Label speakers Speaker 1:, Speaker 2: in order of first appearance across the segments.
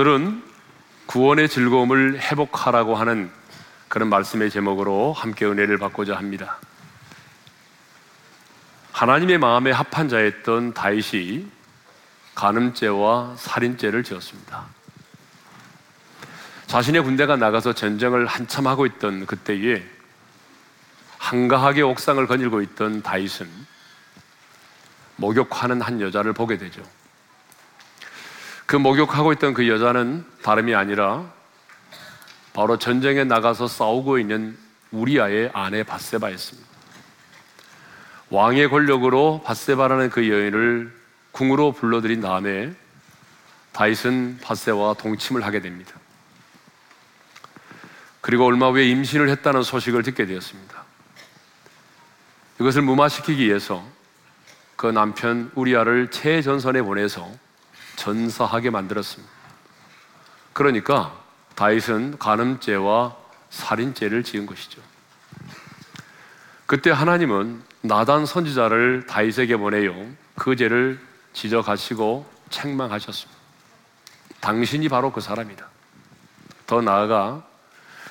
Speaker 1: 오늘은 구원의 즐거움을 회복하라고 하는 그런 말씀의 제목으로 함께 은혜를 받고자 합니다. 하나님의 마음에 합한 자였던 다윗이 간음죄와 살인죄를 지었습니다. 자신의 군대가 나가서 전쟁을 한참 하고 있던 그때에 한가하게 옥상을 거닐고 있던 다윗은 목욕하는 한 여자를 보게 되죠. 그 목욕하고 있던 그 여자는 다름이 아니라 바로 전쟁에 나가서 싸우고 있는 우리아의 아내 바세바였습니다. 왕의 권력으로 바세바라는 그 여인을 궁으로 불러들인 다음에 다윗은 바세와 동침을 하게 됩니다. 그리고 얼마 후에 임신을 했다는 소식을 듣게 되었습니다. 이것을 무마시키기 위해서 그 남편 우리아를 최전선에 보내서 전사하게 만들었습니다. 그러니까 다윗은 간음죄와 살인죄를 지은 것이죠. 그때 하나님은 나단 선지자를 다윗에게 보내요. 그 죄를 지적하시고 책망하셨습니다. 당신이 바로 그 사람이다. 더 나아가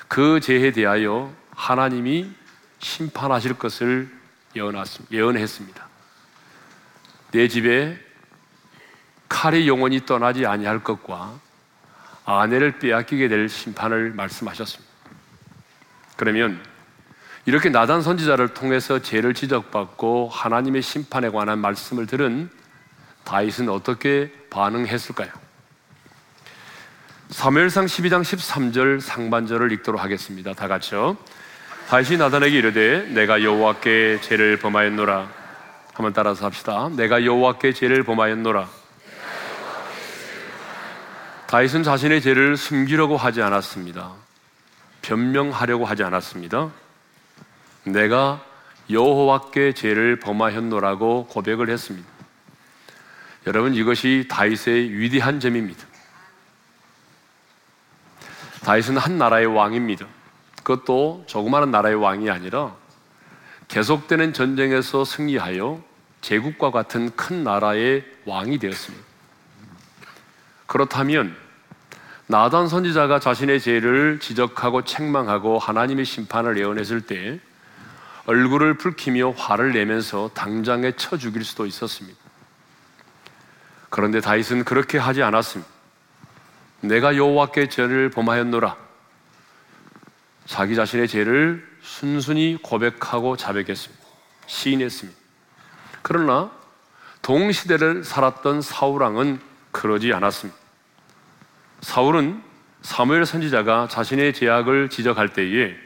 Speaker 1: 그 죄에 대하여 하나님이 심판하실 것을 예언했습니다. 내 집에 칼이 영원히 떠나지 아니할 것과 아내를 빼앗기게 될 심판을 말씀하셨습니다. 그러면 이렇게 나단 선지자를 통해서 죄를 지적받고 하나님의 심판에 관한 말씀을 들은 다윗은 어떻게 반응했을까요? 사무엘상 12장 13절 상반절을 읽도록 하겠습니다. 다 같이요. 다윗이 나단에게 이르되 내가 여호와께 죄를 범하였노라. 한번 따라서 합시다. 내가 여호와께 죄를 범하였노라. 다윗은 자신의 죄를 숨기려고 하지 않았습니다. 변명하려고 하지 않았습니다. 내가 여호와께 죄를 범하였노라고 고백을 했습니다. 여러분 이것이 다윗의 위대한 점입니다. 다윗은 한 나라의 왕입니다. 그것도 조그마한 나라의 왕이 아니라 계속되는 전쟁에서 승리하여 제국과 같은 큰 나라의 왕이 되었습니다. 그렇다면 나단 선지자가 자신의 죄를 지적하고 책망하고 하나님의 심판을 예언했을 때 얼굴을 붉히며 화를 내면서 당장에 쳐 죽일 수도 있었습니다. 그런데 다윗은 그렇게 하지 않았습니다. 내가 여호와께 죄를 범하였노라. 자기 자신의 죄를 순순히 고백하고 자백했습니다. 시인했습니다. 그러나 동시대를 살았던 사울왕은 그러지 않았습니다. 사울은 사무엘 선지자가 자신의 죄악을 지적할 때에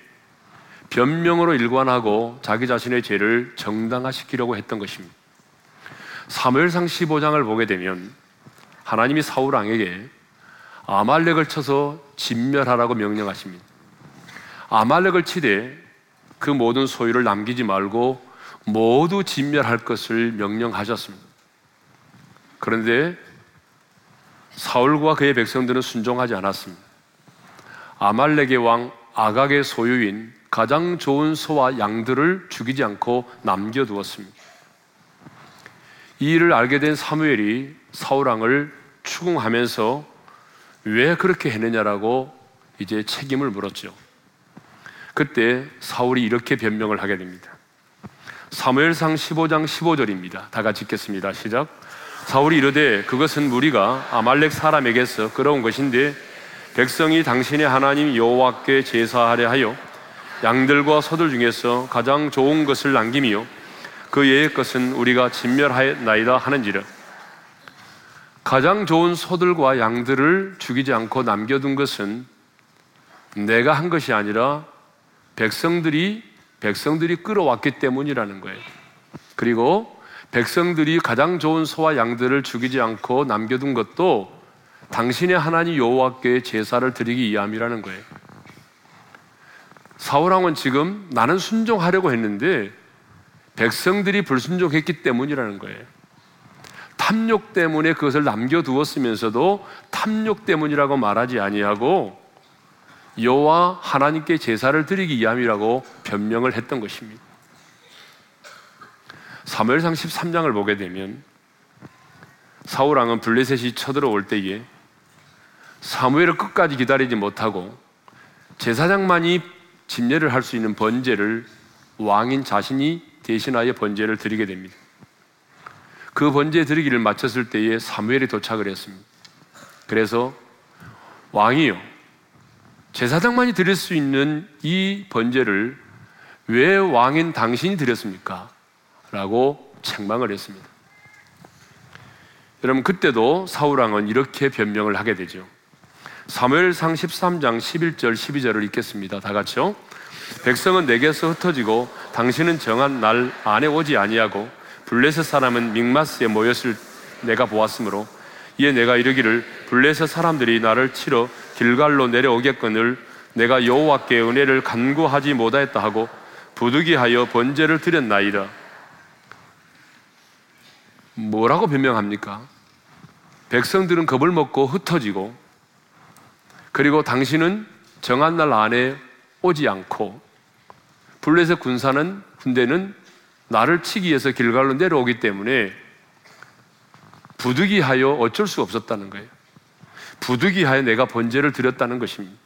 Speaker 1: 변명으로 일관하고 자기 자신의 죄를 정당화시키려고 했던 것입니다. 사무엘상 15장을 보게 되면 하나님이 사울 왕에게 아말렉을 쳐서 진멸하라고 명령하십니다. 아말렉을 치되 그 모든 소유를 남기지 말고 모두 진멸할 것을 명령하셨습니다. 그런데 사울과 그의 백성들은 순종하지 않았습니다. 아말렉의 왕 아각의 소유인 가장 좋은 소와 양들을 죽이지 않고 남겨두었습니다. 이 일을 알게 된 사무엘이 사울왕을 추궁하면서 왜 그렇게 했느냐라고 이제 책임을 물었죠. 그때 사울이 이렇게 변명을 하게 됩니다. 사무엘상 15장 15절입니다. 다 같이 읽겠습니다. 시작. 사울이 이르되 그것은 무리가 아말렉 사람에게서 끌어온 것인데 백성이 당신의 하나님 여호와께 제사하려 하여 양들과 소들 중에서 가장 좋은 것을 남김이요 그 예의 것은 우리가 진멸하였나이다 하는지라 가장 좋은 소들과 양들을 죽이지 않고 남겨둔 것은 내가 한 것이 아니라 백성들이 백성들이 끌어왔기 때문이라는 거예요. 그리고 백성들이 가장 좋은 소와 양들을 죽이지 않고 남겨둔 것도 당신의 하나님 여호와께 제사를 드리기 위함이라는 거예요. 사울 왕은 지금 나는 순종하려고 했는데 백성들이 불순종했기 때문이라는 거예요. 탐욕 때문에 그것을 남겨두었으면서도 탐욕 때문이라고 말하지 아니하고 여호와 하나님께 제사를 드리기 위함이라고 변명을 했던 것입니다. 사무엘상 13장을 보게 되면 사울 왕은 블레셋이 쳐들어올 때에 사무엘을 끝까지 기다리지 못하고 제사장만이 집례를 할 수 있는 번제를 왕인 자신이 대신하여 번제를 드리게 됩니다. 그 번제 드리기를 마쳤을 때에 사무엘이 도착을 했습니다. 그래서 왕이요 제사장만이 드릴 수 있는 이 번제를 왜 왕인 당신이 드렸습니까? 라고 책망을 했습니다. 여러분 그때도 사울 왕은 이렇게 변명을 하게 되죠. 사무엘상 13장 11절 12절을 읽겠습니다. 다 같이요. 백성은 내게서 흩어지고 당신은 정한 날 안에 오지 아니하고 블레셋 사람은 믹마스에 모였을 내가 보았으므로 이에 내가 이르기를 블레셋 사람들이 나를 치러 길갈로 내려오겠거늘 내가 여호와께 은혜를 간구하지 못하였다 하고 부득이하여 번제를 드렸나이다. 뭐라고 변명합니까? 백성들은 겁을 먹고 흩어지고 그리고 당신은 정한 날 안에 오지 않고 블레셋 군사는 군대는 나를 치기 위해서 길갈로 내려오기 때문에 부득이하여 어쩔 수 없었다는 거예요. 부득이하여 내가 번제를 드렸다는 것입니다.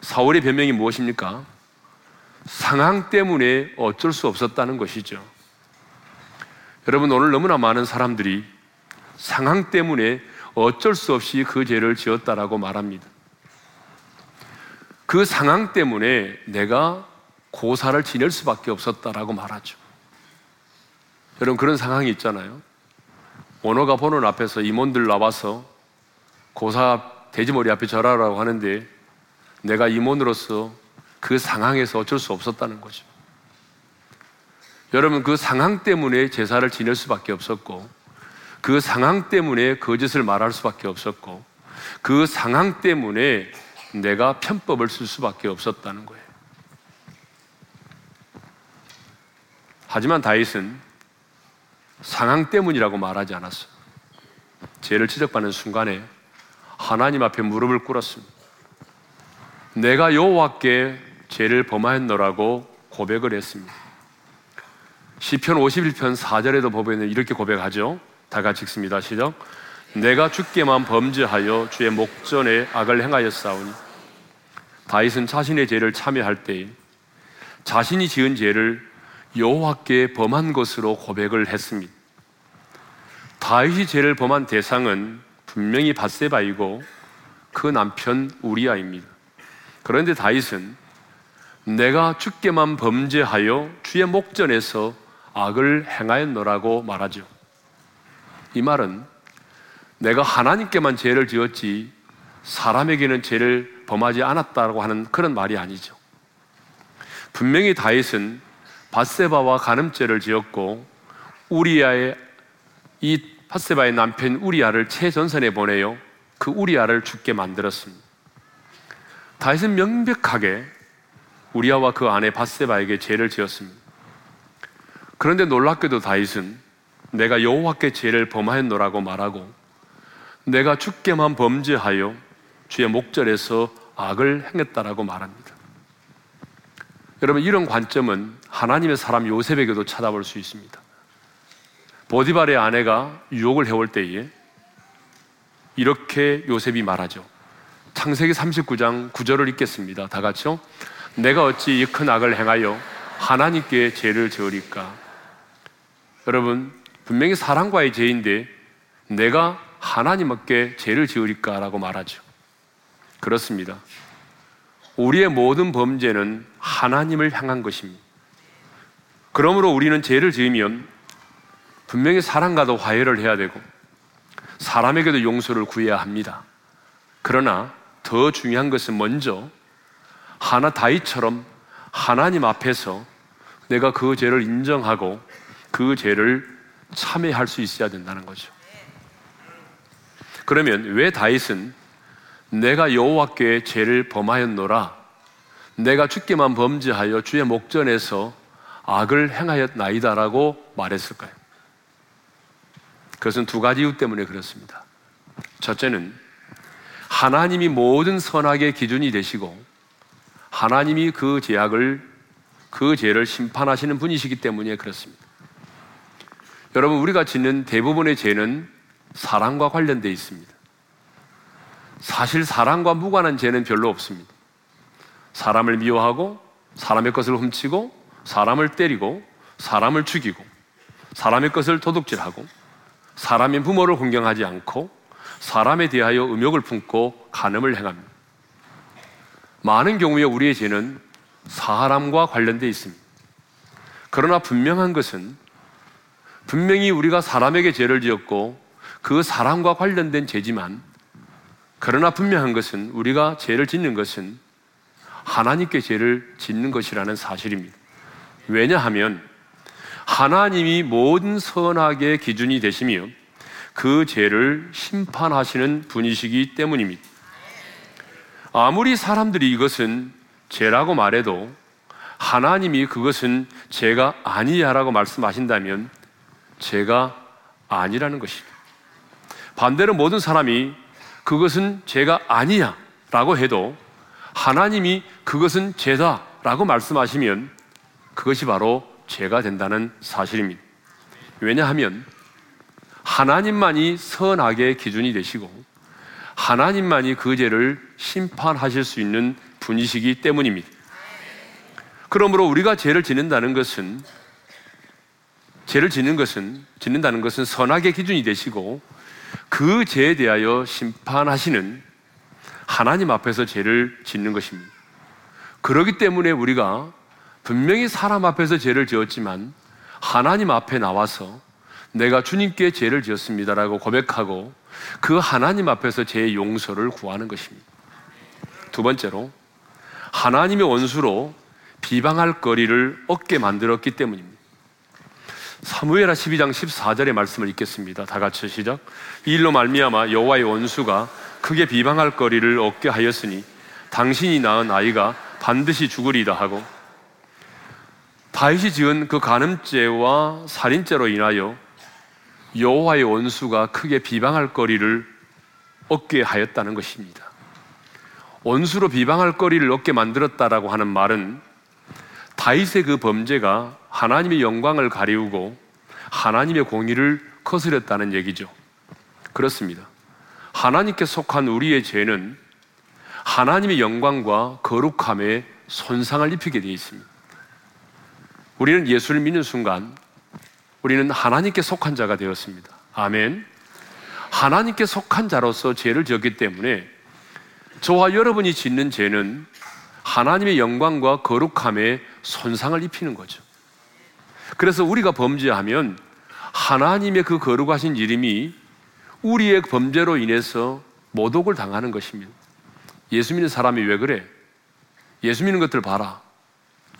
Speaker 1: 사울의 변명이 무엇입니까? 상황 때문에 어쩔 수 없었다는 것이죠. 여러분, 오늘 너무나 많은 사람들이 상황 때문에 어쩔 수 없이 그 죄를 지었다라고 말합니다. 그 상황 때문에 내가 고사를 지낼 수밖에 없었다라고 말하죠. 여러분, 그런 상황이 있잖아요. 원어가 보는 앞에서 임원들 나와서 고사 돼지머리 앞에 절하라고 하는데 내가 임원으로서 그 상황에서 어쩔 수 없었다는 거죠. 여러분, 그 상황 때문에 제사를 지낼 수밖에 없었고, 그 상황 때문에 거짓을 말할 수밖에 없었고, 그 상황 때문에 내가 편법을 쓸 수밖에 없었다는 거예요. 하지만 다윗은 상황 때문이라고 말하지 않았어요. 죄를 지적받는 순간에 하나님 앞에 무릎을 꿇었습니다. 내가 여호와께 죄를 범하였노라고 고백을 했습니다. 시편 51편 4절에도 보면 이렇게 고백하죠. 다 같이 읽습니다. 시작. 내가 주께만 범죄하여 주의 목전에 악을 행하였사오니 다윗은 자신의 죄를 참여할 때 자신이 지은 죄를 여호와께 범한 것으로 고백을 했습니다. 다윗이 죄를 범한 대상은 분명히 바세바이고 그 남편 우리아입니다. 그런데 다윗은 내가 주께만 범죄하여 주의 목전에서 악을 행하였노라고 말하죠. 이 말은 내가 하나님께만 죄를 지었지 사람에게는 죄를 범하지 않았다고 하는 그런 말이 아니죠. 분명히 다윗은 바세바와 간음죄를 지었고 우리아의 이 바세바의 남편 우리아를 최전선에 보내요. 그 우리아를 죽게 만들었습니다. 다윗은 명백하게 우리아와 그 아내 바세바에게 죄를 지었습니다. 그런데 놀랍게도 다윗은 내가 여호와께 죄를 범하였노라고 말하고 내가 주께만 범죄하여 주의 목절에서 악을 행했다라고 말합니다. 여러분 이런 관점은 하나님의 사람 요셉에게도 찾아볼 수 있습니다. 보디발의 아내가 유혹을 해올 때에 이렇게 요셉이 말하죠. 창세기 39장 9절을 읽겠습니다. 다 같이요. 내가 어찌 이 큰 악을 행하여 하나님께 죄를 지으리까? 여러분, 분명히 사랑과의 죄인데 내가 하나님께 죄를 지으리까라고 말하죠. 그렇습니다. 우리의 모든 범죄는 하나님을 향한 것입니다. 그러므로 우리는 죄를 지으면 분명히 사람과도 화해를 해야 되고 사람에게도 용서를 구해야 합니다. 그러나 더 중요한 것은 먼저 하나 다이처럼 하나님 앞에서 내가 그 죄를 인정하고 그 죄를 참회할 수 있어야 된다는 거죠. 그러면 왜 다윗은 내가 여호와께 죄를 범하였노라 내가 주께만 범죄하여 주의 목전에서 악을 행하였나이다라고 말했을까요? 그것은 두 가지 이유 때문에 그렇습니다. 첫째는 하나님이 모든 선악의 기준이 되시고 하나님이 그 죄악을 그 죄를 심판하시는 분이시기 때문에 그렇습니다. 여러분 우리가 짓는 대부분의 죄는 사랑과 관련되어 있습니다. 사실 사람과 무관한 죄는 별로 없습니다. 사람을 미워하고 사람의 것을 훔치고 사람을 때리고 사람을 죽이고 사람의 것을 도둑질하고 사람의 부모를 공경하지 않고 사람에 대하여 음욕을 품고 간음을 행합니다. 많은 경우에 우리의 죄는 사람과 관련되어 있습니다. 그러나 분명한 것은 분명히 우리가 사람에게 죄를 지었고 그 사람과 관련된 죄지만 그러나 분명한 것은 우리가 죄를 짓는 것은 하나님께 죄를 짓는 것이라는 사실입니다. 왜냐하면 하나님이 모든 선악의 기준이 되시며 그 죄를 심판하시는 분이시기 때문입니다. 아무리 사람들이 이것은 죄라고 말해도 하나님이 그것은 죄가 아니야라고 말씀하신다면 죄가 아니라는 것입니다. 반대로 모든 사람이 그것은 죄가 아니야 라고 해도 하나님이 그것은 죄다 라고 말씀하시면 그것이 바로 죄가 된다는 사실입니다. 왜냐하면 하나님만이 선악의 기준이 되시고 하나님만이 그 죄를 심판하실 수 있는 분이시기 때문입니다. 그러므로 우리가 죄를 짓는다는 것은 죄를 짓는 것은 짓는다는 것은 선악의 기준이 되시고 그 죄에 대하여 심판하시는 하나님 앞에서 죄를 짓는 것입니다. 그러기 때문에 우리가 분명히 사람 앞에서 죄를 지었지만 하나님 앞에 나와서 내가 주님께 죄를 지었습니다라고 고백하고 그 하나님 앞에서 죄의 용서를 구하는 것입니다. 두 번째로 하나님의 원수로 비방할 거리를 얻게 만들었기 때문입니다. 사무엘하 12장 14절의 말씀을 읽겠습니다. 다 같이 시작. 이 일로 말미암아 여호와의 원수가 크게 비방할 거리를 얻게 하였으니 당신이 낳은 아이가 반드시 죽으리다 하고 다윗이 지은 그 간음죄와 살인죄로 인하여 여호와의 원수가 크게 비방할 거리를 얻게 하였다는 것입니다. 원수로 비방할 거리를 얻게 만들었다라고 하는 말은 다윗의 그 범죄가 하나님의 영광을 가리우고 하나님의 공의를 거스렸다는 얘기죠. 그렇습니다. 하나님께 속한 우리의 죄는 하나님의 영광과 거룩함에 손상을 입히게 되어 있습니다. 우리는 예수를 믿는 순간 우리는 하나님께 속한 자가 되었습니다. 아멘. 하나님께 속한 자로서 죄를 지었기 때문에 저와 여러분이 짓는 죄는 하나님의 영광과 거룩함에 손상을 입히는 거죠. 그래서 우리가 범죄하면 하나님의 그 거룩하신 이름이 우리의 범죄로 인해서 모독을 당하는 것입니다. 예수 믿는 사람이 왜 그래? 예수 믿는 것들 봐라.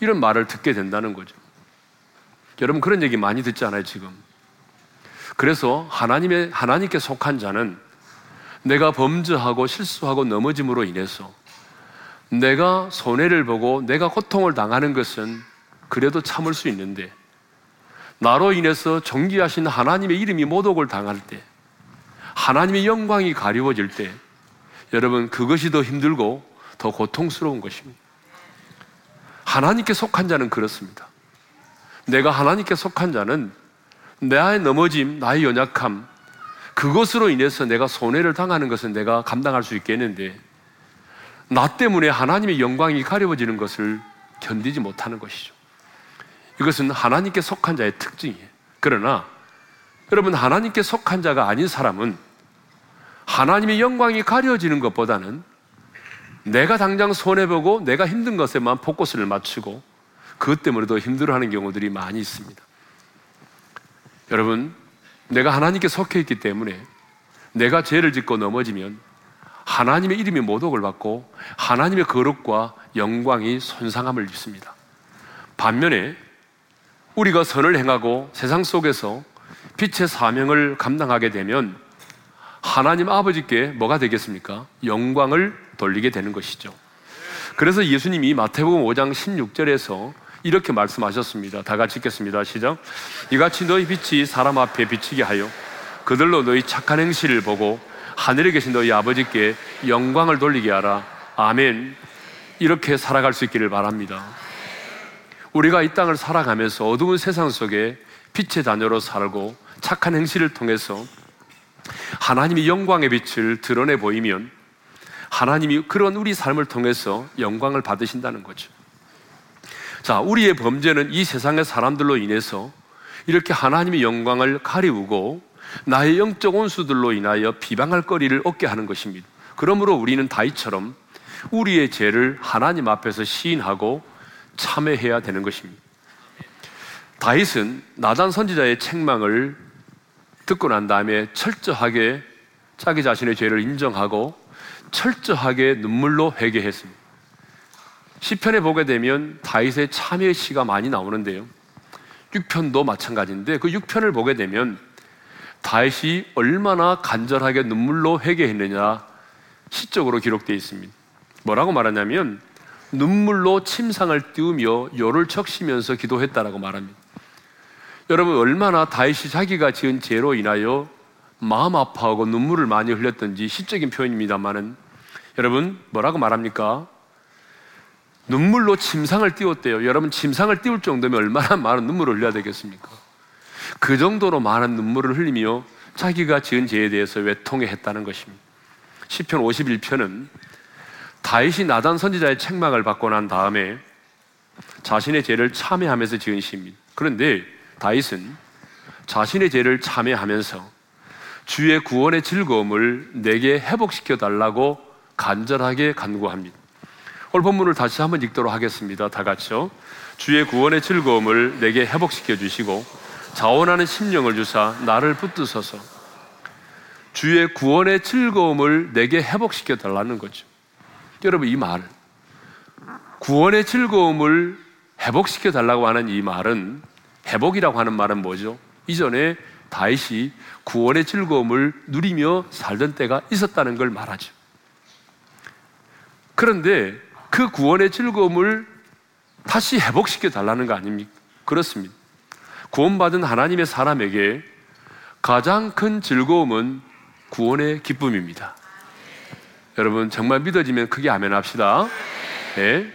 Speaker 1: 이런 말을 듣게 된다는 거죠. 여러분 그런 얘기 많이 듣잖아요, 지금. 그래서 하나님의, 하나님께 속한 자는 내가 범죄하고 실수하고 넘어짐으로 인해서 내가 손해를 보고 내가 고통을 당하는 것은 그래도 참을 수 있는데 나로 인해서 정기하신 하나님의 이름이 모독을 당할 때 하나님의 영광이 가리워질 때 여러분 그것이 더 힘들고 더 고통스러운 것입니다. 하나님께 속한 자는 그렇습니다. 내가 하나님께 속한 자는 나의 넘어짐, 나의 연약함, 그것으로 인해서 내가 손해를 당하는 것은 내가 감당할 수 있겠는데, 나 때문에 하나님의 영광이 가려워지는 것을 견디지 못하는 것이죠. 이것은 하나님께 속한 자의 특징이에요. 그러나, 여러분, 하나님께 속한 자가 아닌 사람은 하나님의 영광이 가려지는 것보다는 내가 당장 손해보고 내가 힘든 것에만 포커스를 맞추고 그것 때문에 더 힘들어하는 경우들이 많이 있습니다. 여러분, 내가 하나님께 속해 있기 때문에 내가 죄를 짓고 넘어지면 하나님의 이름이 모독을 받고 하나님의 거룩과 영광이 손상함을 입습니다. 반면에 우리가 선을 행하고 세상 속에서 빛의 사명을 감당하게 되면 하나님 아버지께 뭐가 되겠습니까? 영광을 돌리게 되는 것이죠. 그래서 예수님이 마태복음 5장 16절에서 이렇게 말씀하셨습니다. 다 같이 읽겠습니다. 시작. 이같이 너희 빛이 사람 앞에 비치게 하여 그들로 너희 착한 행실을 보고 하늘에 계신 너희 아버지께 영광을 돌리게 하라. 아멘. 이렇게 살아갈 수 있기를 바랍니다. 우리가 이 땅을 살아가면서 어두운 세상 속에 빛의 자녀로 살고 착한 행실을 통해서 하나님의 영광의 빛을 드러내 보이면 하나님이 그런 우리 삶을 통해서 영광을 받으신다는 거죠. 자, 우리의 범죄는 이 세상의 사람들로 인해서 이렇게 하나님의 영광을 가리우고 나의 영적 온수들로 인하여 비방할 거리를 얻게 하는 것입니다. 그러므로 우리는 다이처럼 우리의 죄를 하나님 앞에서 시인하고 참회해야 되는 것입니다. 다윗은 나단 선지자의 책망을 듣고 난 다음에 철저하게 자기 자신의 죄를 인정하고 철저하게 눈물로 회개했습니다. 시편에 보게 되면 다윗의 참회의 시가 많이 나오는데요. 6편도 마찬가지인데 그 6편을 보게 되면 다윗이 얼마나 간절하게 눈물로 회개했느냐 시적으로 기록되어 있습니다. 뭐라고 말하냐면 눈물로 침상을 띄우며 요를 척시면서 기도했다라고 말합니다. 여러분 얼마나 다윗이 자기가 지은 죄로 인하여 마음 아파하고 눈물을 많이 흘렸던지 시적인 표현입니다만은 여러분 뭐라고 말합니까? 눈물로 침상을 띄웠대요. 여러분 침상을 띄울 정도면 얼마나 많은 눈물을 흘려야 되겠습니까? 그 정도로 많은 눈물을 흘리며 자기가 지은 죄에 대해서 외통해 했다는 것입니다. 시편 51편은 다윗이 나단 선지자의 책망을 받고 난 다음에 자신의 죄를 참회하면서 지은 시입니다. 그런데 다윗은 자신의 죄를 참회하면서 주의 구원의 즐거움을 내게 회복시켜 달라고 간절하게 간구합니다. 오늘 본문을 다시 한번 읽도록 하겠습니다. 다 같이요. 주의 구원의 즐거움을 내게 회복시켜 주시고 자원하는 심령을 주사 나를 붙드소서. 주의 구원의 즐거움을 내게 회복시켜 달라는 거죠. 여러분 이 말, 구원의 즐거움을 회복시켜 달라고 하는 이 말은 회복이라고 하는 말은 뭐죠? 이전에 다윗이 구원의 즐거움을 누리며 살던 때가 있었다는 걸 말하죠. 그런데 그 구원의 즐거움을 다시 회복시켜 달라는 거 아닙니까? 그렇습니다. 구원받은 하나님의 사람에게 가장 큰 즐거움은 구원의 기쁨입니다. 여러분 정말 믿어지면 크게 아멘 합시다. 네.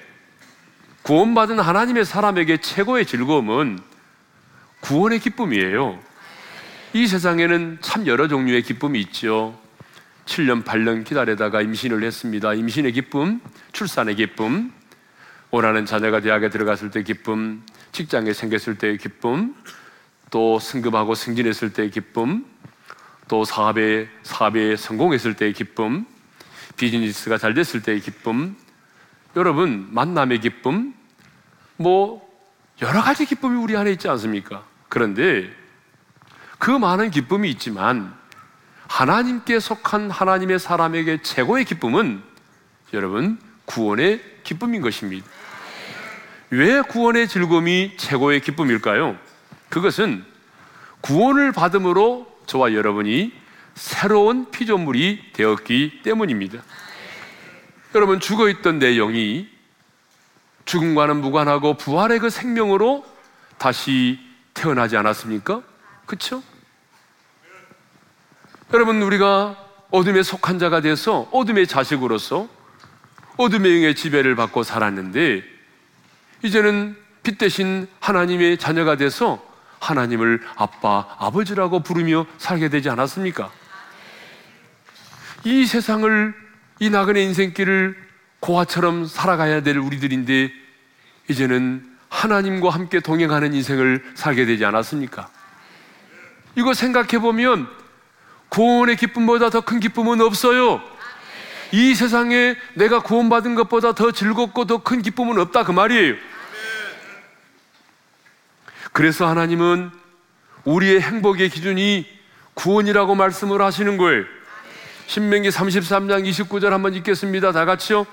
Speaker 1: 구원받은 하나님의 사람에게 최고의 즐거움은 구원의 기쁨이에요. 이 세상에는 참 여러 종류의 기쁨이 있죠. 7년, 8년 기다리다가 임신을 했습니다. 임신의 기쁨, 출산의 기쁨, 원하는 자녀가 대학에 들어갔을 때 기쁨, 직장에 생겼을 때의 기쁨, 또 승급하고 승진했을 때의 기쁨, 또 사업에, 사업에 성공했을 때의 기쁨, 비즈니스가 잘 됐을 때의 기쁨, 여러분, 만남의 기쁨, 뭐, 여러 가지 기쁨이 우리 안에 있지 않습니까? 그런데 그 많은 기쁨이 있지만 하나님께 속한 하나님의 사람에게 최고의 기쁨은 여러분 구원의 기쁨인 것입니다. 왜 구원의 즐거움이 최고의 기쁨일까요? 그것은 구원을 받음으로 저와 여러분이 새로운 피조물이 되었기 때문입니다. 여러분 죽어 있던 내 영이 죽음과는 무관하고 부활의 그 생명으로 다시 태어나지 않았습니까? 그렇죠? 여러분 우리가 어둠에 속한 자가 돼서 어둠의 자식으로서 어둠의 영의 지배를 받고 살았는데 이제는 빛 대신 하나님의 자녀가 돼서 하나님을 아빠, 아버지라고 부르며 살게 되지 않았습니까? 이 세상을 이 나그네 인생길을 고아처럼 살아가야 될 우리들인데 이제는 하나님과 함께 동행하는 인생을 살게 되지 않았습니까? 이거 생각해 보면 구원의 기쁨보다 더 큰 기쁨은 없어요. 이 세상에 내가 구원받은 것보다 더 즐겁고 더 큰 기쁨은 없다 그 말이에요. 그래서 하나님은 우리의 행복의 기준이 구원이라고 말씀을 하시는 거예요. 신명기 33장 29절 한번 읽겠습니다. 다 같이요.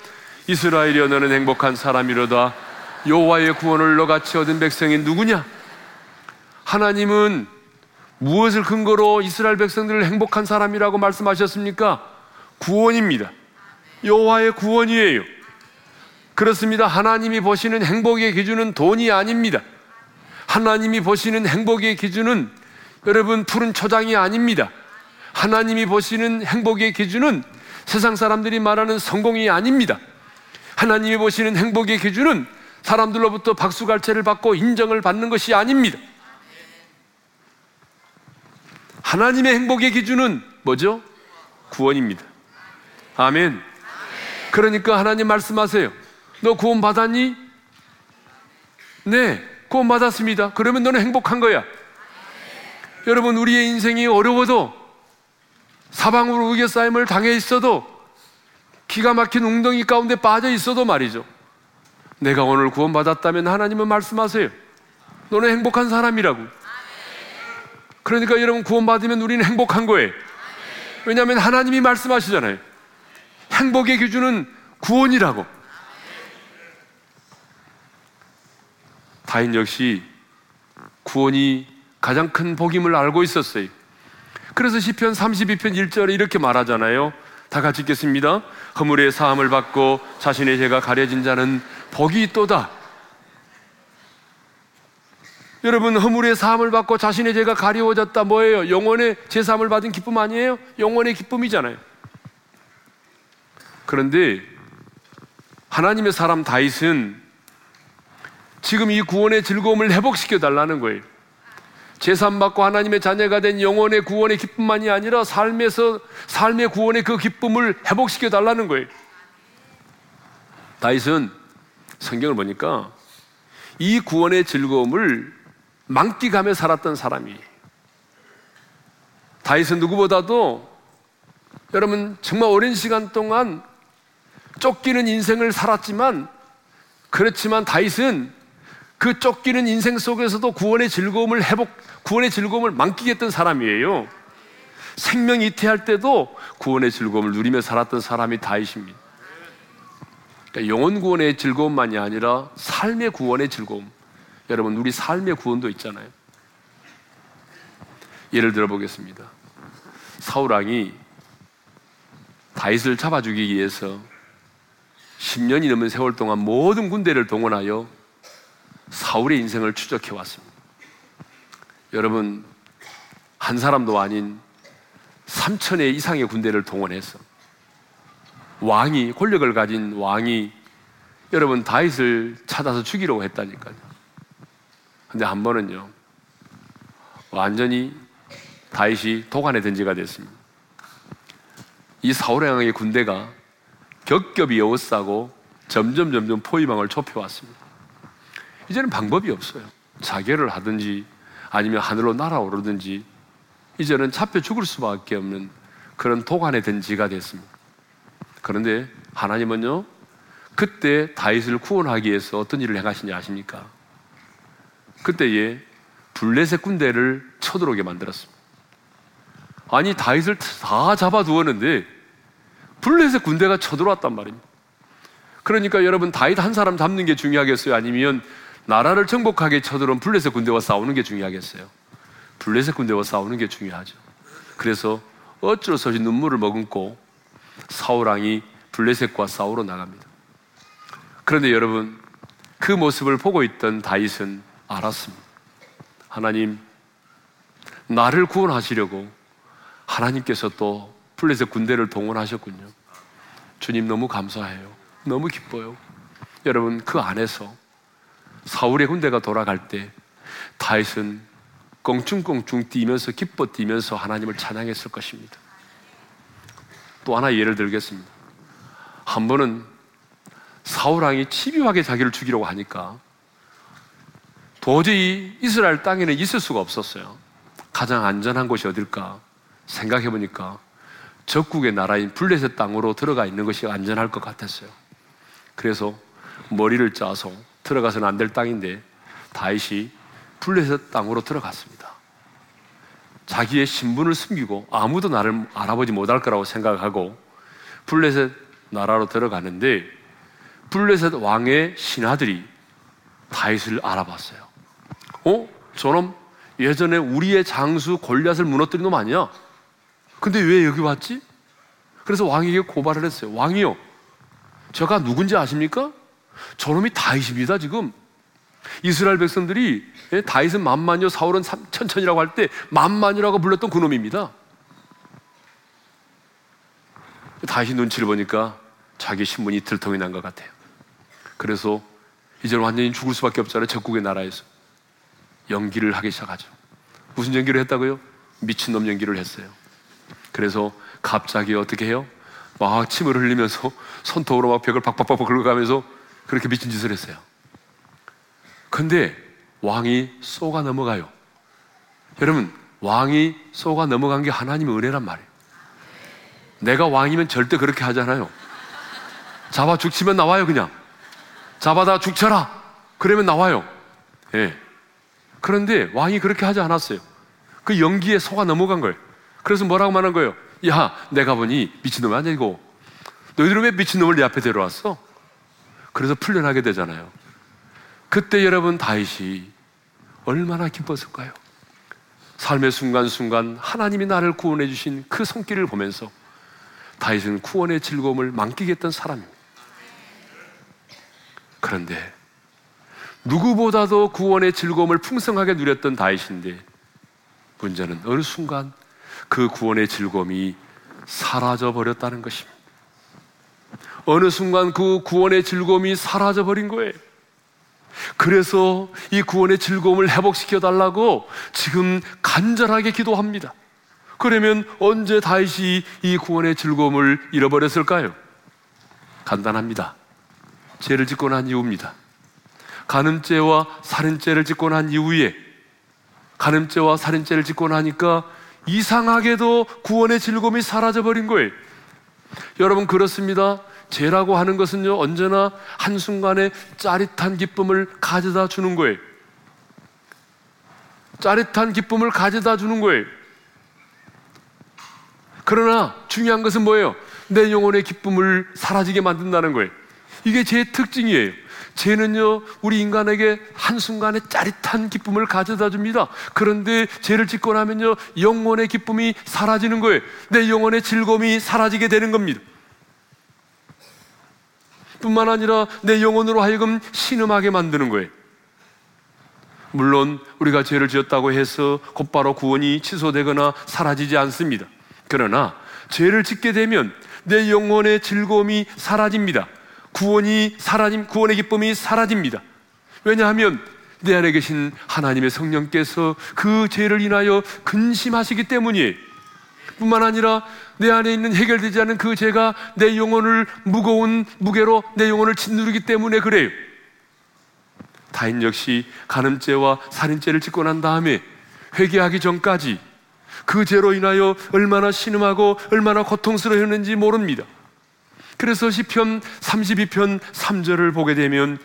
Speaker 1: 이스라엘이여 너는 행복한 사람이로다. 여호와의 구원을 너같이 얻은 백성이 누구냐? 하나님은 무엇을 근거로 이스라엘 백성들을 행복한 사람이라고 말씀하셨습니까? 구원입니다. 여호와의 구원이에요. 그렇습니다. 하나님이 보시는 행복의 기준은 돈이 아닙니다. 하나님이 보시는 행복의 기준은 여러분 푸른 초장이 아닙니다. 하나님이 보시는 행복의 기준은 세상 사람들이 말하는 성공이 아닙니다. 하나님이 보시는 행복의 기준은 사람들로부터 박수갈채를 받고 인정을 받는 것이 아닙니다. 하나님의 행복의 기준은 뭐죠? 구원입니다. 아멘. 그러니까 하나님 말씀하세요. 너 구원 받았니? 네, 구원 받았습니다. 그러면 너는 행복한 거야. 여러분, 우리의 인생이 어려워도 사방으로 우겨싸임을 당해 있어도 기가 막힌 웅덩이 가운데 빠져 있어도 말이죠. 내가 오늘 구원받았다면 하나님은 말씀하세요. 너는 행복한 사람이라고. 그러니까 여러분 구원받으면 우리는 행복한 거예요. 왜냐하면 하나님이 말씀하시잖아요. 행복의 기준은 구원이라고. 다인 역시 구원이 가장 큰 복임을 알고 있었어요. 그래서 시편 32편 1절에 이렇게 말하잖아요. 다 같이 읽겠습니다. 허물의 사함을 받고 자신의 죄가 가려진 자는 복이 있도다. 여러분 허물의 사함을 받고 자신의 죄가 가려워졌다 뭐예요? 영원의 제 사함을 받은 기쁨 아니에요? 영원의 기쁨이잖아요. 그런데 하나님의 사람 다윗은 지금 이 구원의 즐거움을 회복시켜 달라는 거예요. 제산 받고 하나님의 자녀가 된 영혼의 구원의 기쁨만이 아니라 삶에서 삶의 구원의 그 기쁨을 회복시켜 달라는 거예요. 다윗은 성경을 보니까 이 구원의 즐거움을 만끽하며 살았던 사람이 다윗은 누구보다도 여러분 정말 오랜 시간 동안 쫓기는 인생을 살았지만 그렇지만 다윗은 그 쫓기는 인생 속에서도 구원의 즐거움을 회복, 구원의 즐거움을 만끽했던 사람이에요. 생명 이태할 때도 구원의 즐거움을 누리며 살았던 사람이 다윗입니다. 그러니까 영혼 구원의 즐거움만이 아니라 삶의 구원의 즐거움. 여러분, 우리 삶의 구원도 있잖아요. 예를 들어 보겠습니다. 사울왕이 다윗을 잡아주기 위해서 10년이 넘은 세월 동안 모든 군대를 동원하여 사울의 인생을 추적해 왔습니다. 여러분, 한 사람도 아닌 3천의 이상의 군대를 동원해서 왕이, 권력을 가진 왕이 여러분 다윗을 찾아서 죽이려고 했다니까요. 근데 한 번은요, 완전히 다윗이 도관에 던지가 됐습니다. 이 사울의 왕의 군대가 겹겹이 에워싸고 점점 점점 포위망을 좁혀왔습니다. 이제는 방법이 없어요. 자결을 하든지 아니면 하늘로 날아오르든지 이제는 잡혀 죽을 수밖에 없는 그런 도관에 든 지가 됐습니다. 그런데 하나님은요, 그때 다윗을 구원하기 위해서 어떤 일을 행하시냐 아십니까? 그때에 블레셋 군대를 쳐들어오게 만들었습니다. 아니 다윗을 다 잡아두었는데 블레셋 군대가 쳐들어왔단 말입니다. 그러니까 여러분 다윗 한 사람 잡는 게 중요하겠어요? 아니면 나라를 정복하게 쳐들어온 블레셋 군대와 싸우는 게 중요하겠어요? 블레셋 군대와 싸우는 게 중요하죠. 그래서 어쩔 수 없이 눈물을 머금고 사울왕이 블레셋과 싸우러 나갑니다. 그런데 여러분 그 모습을 보고 있던 다윗은 알았습니다. 하나님 나를 구원하시려고 하나님께서 또 블레셋 군대를 동원하셨군요. 주님 너무 감사해요. 너무 기뻐요. 여러분 그 안에서 사울의 군대가 돌아갈 때 다윗은 껑충껑충 뛰면서 기뻐 뛰면서 하나님을 찬양했을 것입니다. 또 하나 예를 들겠습니다. 한 번은 사울왕이 치밀하게 자기를 죽이려고 하니까 도저히 이스라엘 땅에는 있을 수가 없었어요. 가장 안전한 곳이 어딜까 생각해 보니까 적국의 나라인 블레셋 땅으로 들어가 있는 것이 안전할 것 같았어요. 그래서 머리를 짜서 들어가서는 안 될 땅인데 다윗이 블레셋 땅으로 들어갔습니다. 자기의 신분을 숨기고 아무도 나를 알아보지 못할 거라고 생각하고 블레셋 나라로 들어가는데 블레셋 왕의 신하들이 다윗을 알아봤어요. 어? 저놈 예전에 우리의 장수 골리앗을 무너뜨린 놈 아니야? 근데 왜 여기 왔지? 그래서 왕에게 고발을 했어요. 왕이요. 제가 누군지 아십니까? 저놈이 다윗입니다, 지금. 이스라엘 백성들이 예, 다윗은 만만이요, 사울은 천천이라고 할 때 만만이라고 불렀던 그놈입니다. 다윗이 눈치를 보니까 자기 신분이 들통이 난 것 같아요. 그래서 이제는 완전히 죽을 수밖에 없잖아요. 적국의 나라에서. 연기를 하기 시작하죠. 무슨 연기를 했다고요? 미친놈 연기를 했어요. 그래서 갑자기 어떻게 해요? 막 침을 흘리면서 손톱으로 막 벽을 박박박 긁어가면서 그렇게 미친 짓을 했어요. 근데 왕이 쏘가 넘어가요. 여러분, 왕이 쏘가 넘어간 게 하나님의 은혜란 말이에요. 내가 왕이면 절대 그렇게 하잖아요. 잡아 죽치면 나와요, 그냥. 잡아다 죽쳐라! 그러면 나와요. 예. 그런데 왕이 그렇게 하지 않았어요. 그 연기에 속아 넘어간 거예요. 그래서 뭐라고 말한 거예요? 야, 내가 보니 미친놈이 아니고, 너희들은 왜 미친놈을 내 앞에 데려왔어? 그래서 풀려나게 되잖아요. 그때 여러분 다윗이 얼마나 기뻤을까요? 삶의 순간순간 하나님이 나를 구원해 주신 그 손길을 보면서 다윗은 구원의 즐거움을 만끽했던 사람입니다. 그런데 누구보다도 구원의 즐거움을 풍성하게 누렸던 다윗인데 문제는 어느 순간 그 구원의 즐거움이 사라져 버렸다는 것입니다. 어느 순간 그 구원의 즐거움이 사라져 버린 거예요. 그래서 이 구원의 즐거움을 회복시켜 달라고 지금 간절하게 기도합니다. 그러면 언제 다윗이 이 구원의 즐거움을 잃어버렸을까요? 간단합니다. 죄를 짓고 난 이후입니다. 간음죄와 살인죄를 짓고 난 이후에 간음죄와 살인죄를 짓고 나니까 이상하게도 구원의 즐거움이 사라져 버린 거예요. 여러분 그렇습니다. 죄라고 하는 것은요 언제나 한순간에 짜릿한 기쁨을 가져다 주는 거예요. 짜릿한 기쁨을 가져다 주는 거예요. 그러나 중요한 것은 뭐예요? 내 영혼의 기쁨을 사라지게 만든다는 거예요. 이게 제 특징이에요. 죄는요, 우리 인간에게 한순간에 짜릿한 기쁨을 가져다 줍니다. 그런데 죄를 짓고 나면요, 영혼의 기쁨이 사라지는 거예요. 내 영혼의 즐거움이 사라지게 되는 겁니다. 뿐만 아니라 내 영혼으로 하여금 신음하게 만드는 거예요. 물론 우리가 죄를 지었다고 해서 곧바로 구원이 취소되거나 사라지지 않습니다. 그러나 죄를 짓게 되면 내 영혼의 즐거움이 사라집니다. 구원이 사라짐, 구원의 기쁨이 사라집니다. 왜냐하면 내 안에 계신 하나님의 성령께서 그 죄를 인하여 근심하시기 때문이에요. 뿐만 아니라 내 안에 있는 해결되지 않은 그 죄가 내 영혼을 무거운 무게로 내 영혼을 짓누르기 때문에 그래요. 타인 역시 간음죄와 살인죄를 짓고 난 다음에 회개하기 전까지 그 죄로 인하여 얼마나 신음하고 얼마나 고통스러웠는지 모릅니다. 그래서 시편 32편 3절을 보게 되면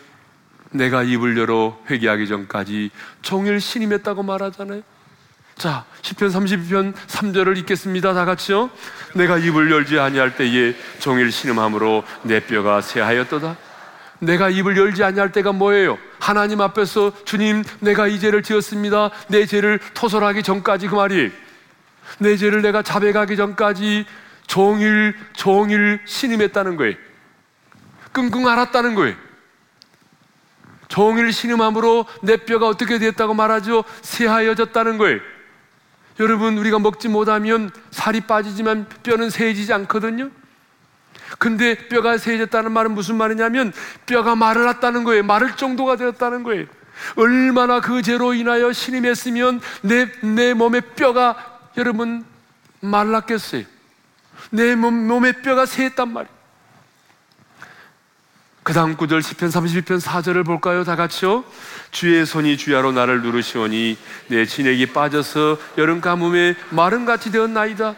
Speaker 1: 내가 입을 열어 회개하기 전까지 종일 신임했다고 말하잖아요. 자, 시편 32편 3절을 읽겠습니다. 다 같이요. 내가 입을 열지 아니할 때에 종일 신음함으로 내 뼈가 새하였도다. 내가 입을 열지 아니할 때가 뭐예요? 하나님 앞에서 주님, 내가 이 죄를 지었습니다. 내 죄를 토설하기 전까지 그 말이 내 죄를 내가 자백하기 전까지 종일 종일 신음했다는 거예요. 끙끙 앓았다는 거예요. 종일 신음함으로 내 뼈가 어떻게 됐다고 말하죠? 새하여졌다는 거예요. 여러분, 우리가 먹지 못하면 살이 빠지지만 뼈는 새해지지 않거든요? 근데 뼈가 새해졌다는 말은 무슨 말이냐면 뼈가 마르렀다는 거예요. 마를 정도가 되었다는 거예요. 얼마나 그 죄로 인하여 신임했으면 내, 내 몸의 뼈가 여러분 말랐겠어요. 내 몸, 몸의 뼈가 새했단 말이에요. 그 다음 구절 10편 32편 4절을 볼까요? 다 같이요. 주의 손이 주야로 나를 누르시오니 내 진액이 빠져서 여름 가뭄에 마름같이 되었나이다.